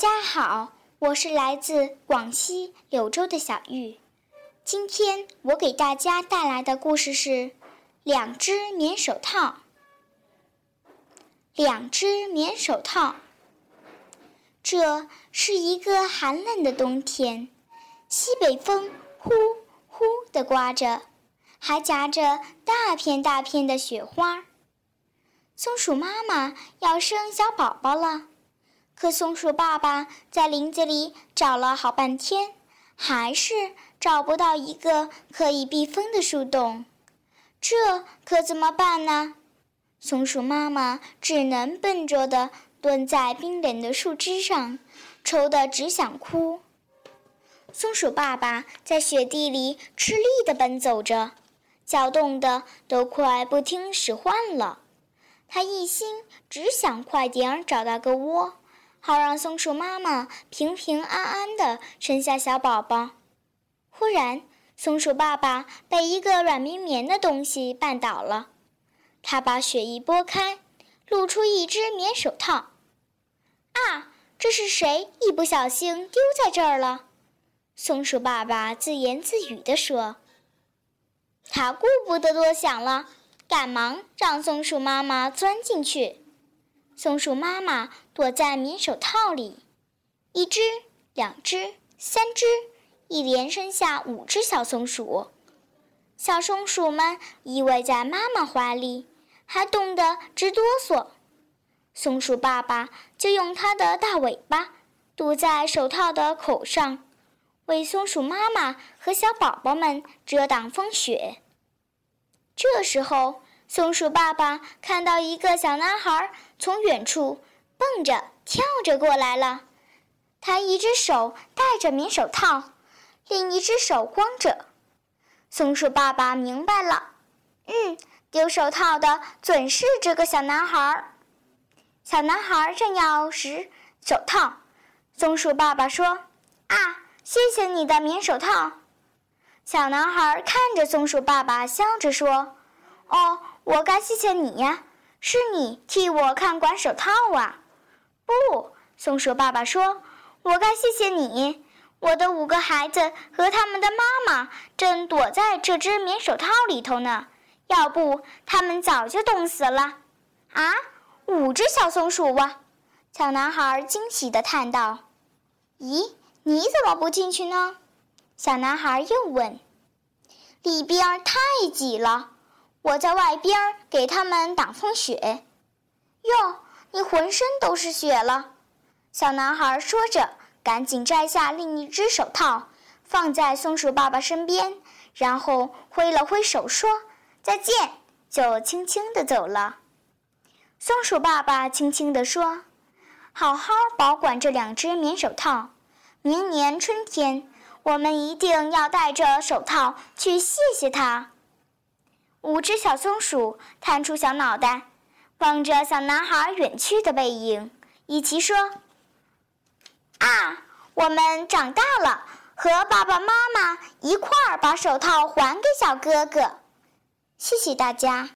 大家好，我是来自广西柳州的小玉。今天我给大家带来的故事是《两只棉手套》。两只棉手套。这是一个寒冷的冬天，西北风呼呼地刮着，还夹着大片大片的雪花。松鼠妈妈要生小宝宝了。可松鼠爸爸在林子里找了好半天，还是找不到一个可以避风的树洞，这可怎么办呢？松鼠妈妈只能笨拙地蹲在冰冷的树枝上，愁得只想哭。松鼠爸爸在雪地里吃力地奔走着，脚冻得都快不听使唤了。他一心只想快点找到个窝。好让松鼠妈妈平平安安地生下小宝宝。忽然，松鼠爸爸被一个软绵绵的东西绊倒了。他把雪衣拨开，露出一只棉手套。啊，这是谁一不小心丢在这儿了？松鼠爸爸自言自语地说。他顾不得多想了，赶忙让松鼠妈妈钻进去。松鼠妈妈躲在棉手套里，一只、两只、三只，一连生下五只小松鼠。小松鼠们依偎在妈妈怀里，还冻得直哆嗦。松鼠爸爸就用它的大尾巴堵在手套的口上，为松鼠妈妈和小宝宝们遮挡风雪。这时候，松鼠爸爸看到一个小男孩从远处蹦着、跳着过来了。他一只手戴着棉手套，另一只手光着。松鼠爸爸明白了，嗯，丢手套的准是这个小男孩。小男孩正要拾手套，松鼠爸爸说：“啊，谢谢你的棉手套。”小男孩看着松鼠爸爸，笑着说：“哦。”我该谢谢你呀，是你替我看管手套啊！不，松鼠爸爸说：“我该谢谢你，我的五个孩子和他们的妈妈正躲在这只棉手套里头呢，要不他们早就冻死了。”啊，五只小松鼠啊！小男孩惊喜地叹道：“咦，你怎么不进去呢？”小男孩又问：“里边太挤了。”我在外边给他们挡风雪。哟，你浑身都是雪了！小男孩说着，赶紧摘下另一只手套，放在松鼠爸爸身边，然后挥了挥手说：“再见。”就轻轻地走了。松鼠爸爸轻轻地说：“好好保管这两只棉手套，明年春天我们一定要戴着手套去谢谢它。”五只小松鼠探出小脑袋，望着小男孩远去的背影，伊奇说：“啊，我们长大了，和爸爸妈妈一块儿把手套还给小哥哥。”谢谢大家。